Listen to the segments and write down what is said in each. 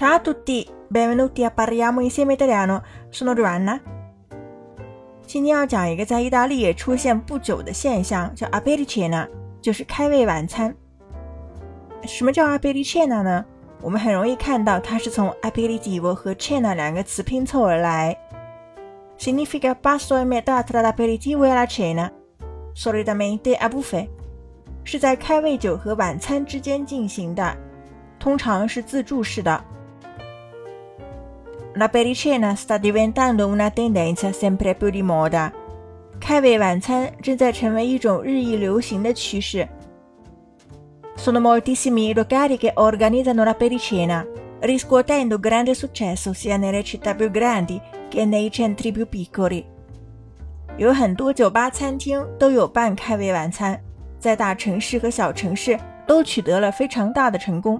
Ciao a tutti, benvenuti a Parliamo insieme italiano. Sono Joanna。今天要讲一个在意大利也出现不久的现象，叫 apericena，就是开胃晚餐。什么叫 apericena 呢？我们很容易看到它是从 aperitivo 和 cena 两个词拼凑而来，significa pasto a metà tra l'aperitivo e la cena, solitamente a buffet，是在开胃酒和晚餐之间进行的，通常是自助式的。L'apericena sta diventando una tendenza sempre più di moda，开胃晚餐正在成为一种日益流行的趋势。Sono moltissimi i locali che organizzano la pericena, riscuotendo grande successo sia nelle città più grandi che nei centri più piccoli. 有很多酒吧、餐厅都有办开胃晚餐，在大城市和小城市都取得了非常大的成功。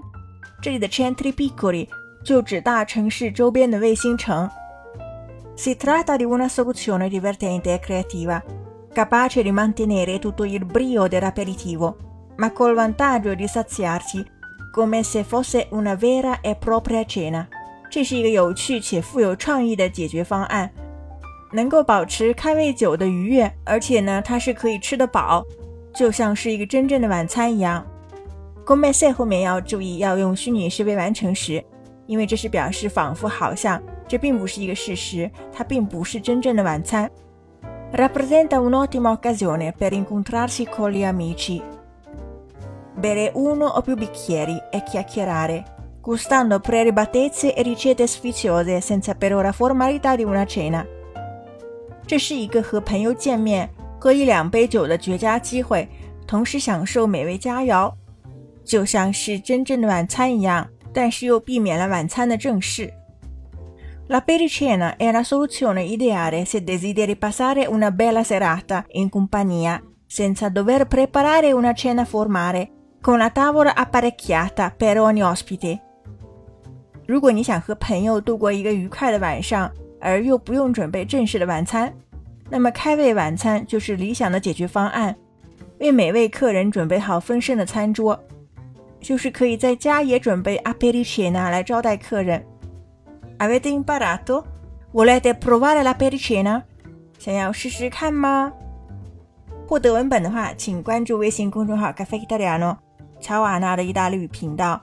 这里的 centri piccoli 就指大城市周边的卫星城。Si tratta di una soluzione divertente e creativa, capace di mantenere tutto il brio dell'aperitivo ma col vantaggio di saziarsi come se fosse una vera e propria cena。这是一个有趣且富有创意的解决方案，能够保持开胃酒的愉悦，而且呢，它是可以吃得饱，就像是一个真正的晚餐一样。come se 后面要注意要用虚拟式未完成时，因为这是表示仿佛好像，这并不是一个事实，它并不是真正的晚餐。Rappresenta un'ottima occasione per incontrarsi con gli amici bere uno o più bicchieri e chiacchierare, gustando prelibatezze e ricette sfiziose senza per ora formalità di una cena。这是一个和朋友见面、喝一两杯酒的绝佳机会，同时享受美味佳肴，就像是真正的晚餐一样， 但是又避免了晚餐的正式。La pericena è la soluzione ideale se desideri passare una bella serata in compagnia senza dover preparare una cena formale con la tavola apparecchiata per ogni ospite。如果你想和朋友度过一个愉快的晚上，而又不用准备正式的晚餐，那么开胃晚餐就是理想的解决方案。为每位客人准备好丰盛的餐桌，就是可以在家也准备 apericena 来招待客人。Avete imparato? Volete provare la apericena? 想要试试看吗？获得文本的话，请关注微信公众号 Cafe Italiano。乔瓦纳的意大利语频道，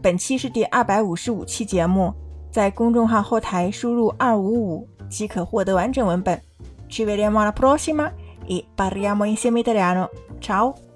本期是第二百五十五期节目，在公众号后台输入二五五即可获得完整文本。Ci vediamo alla prossima e parliamo insieme italiano. Ciao!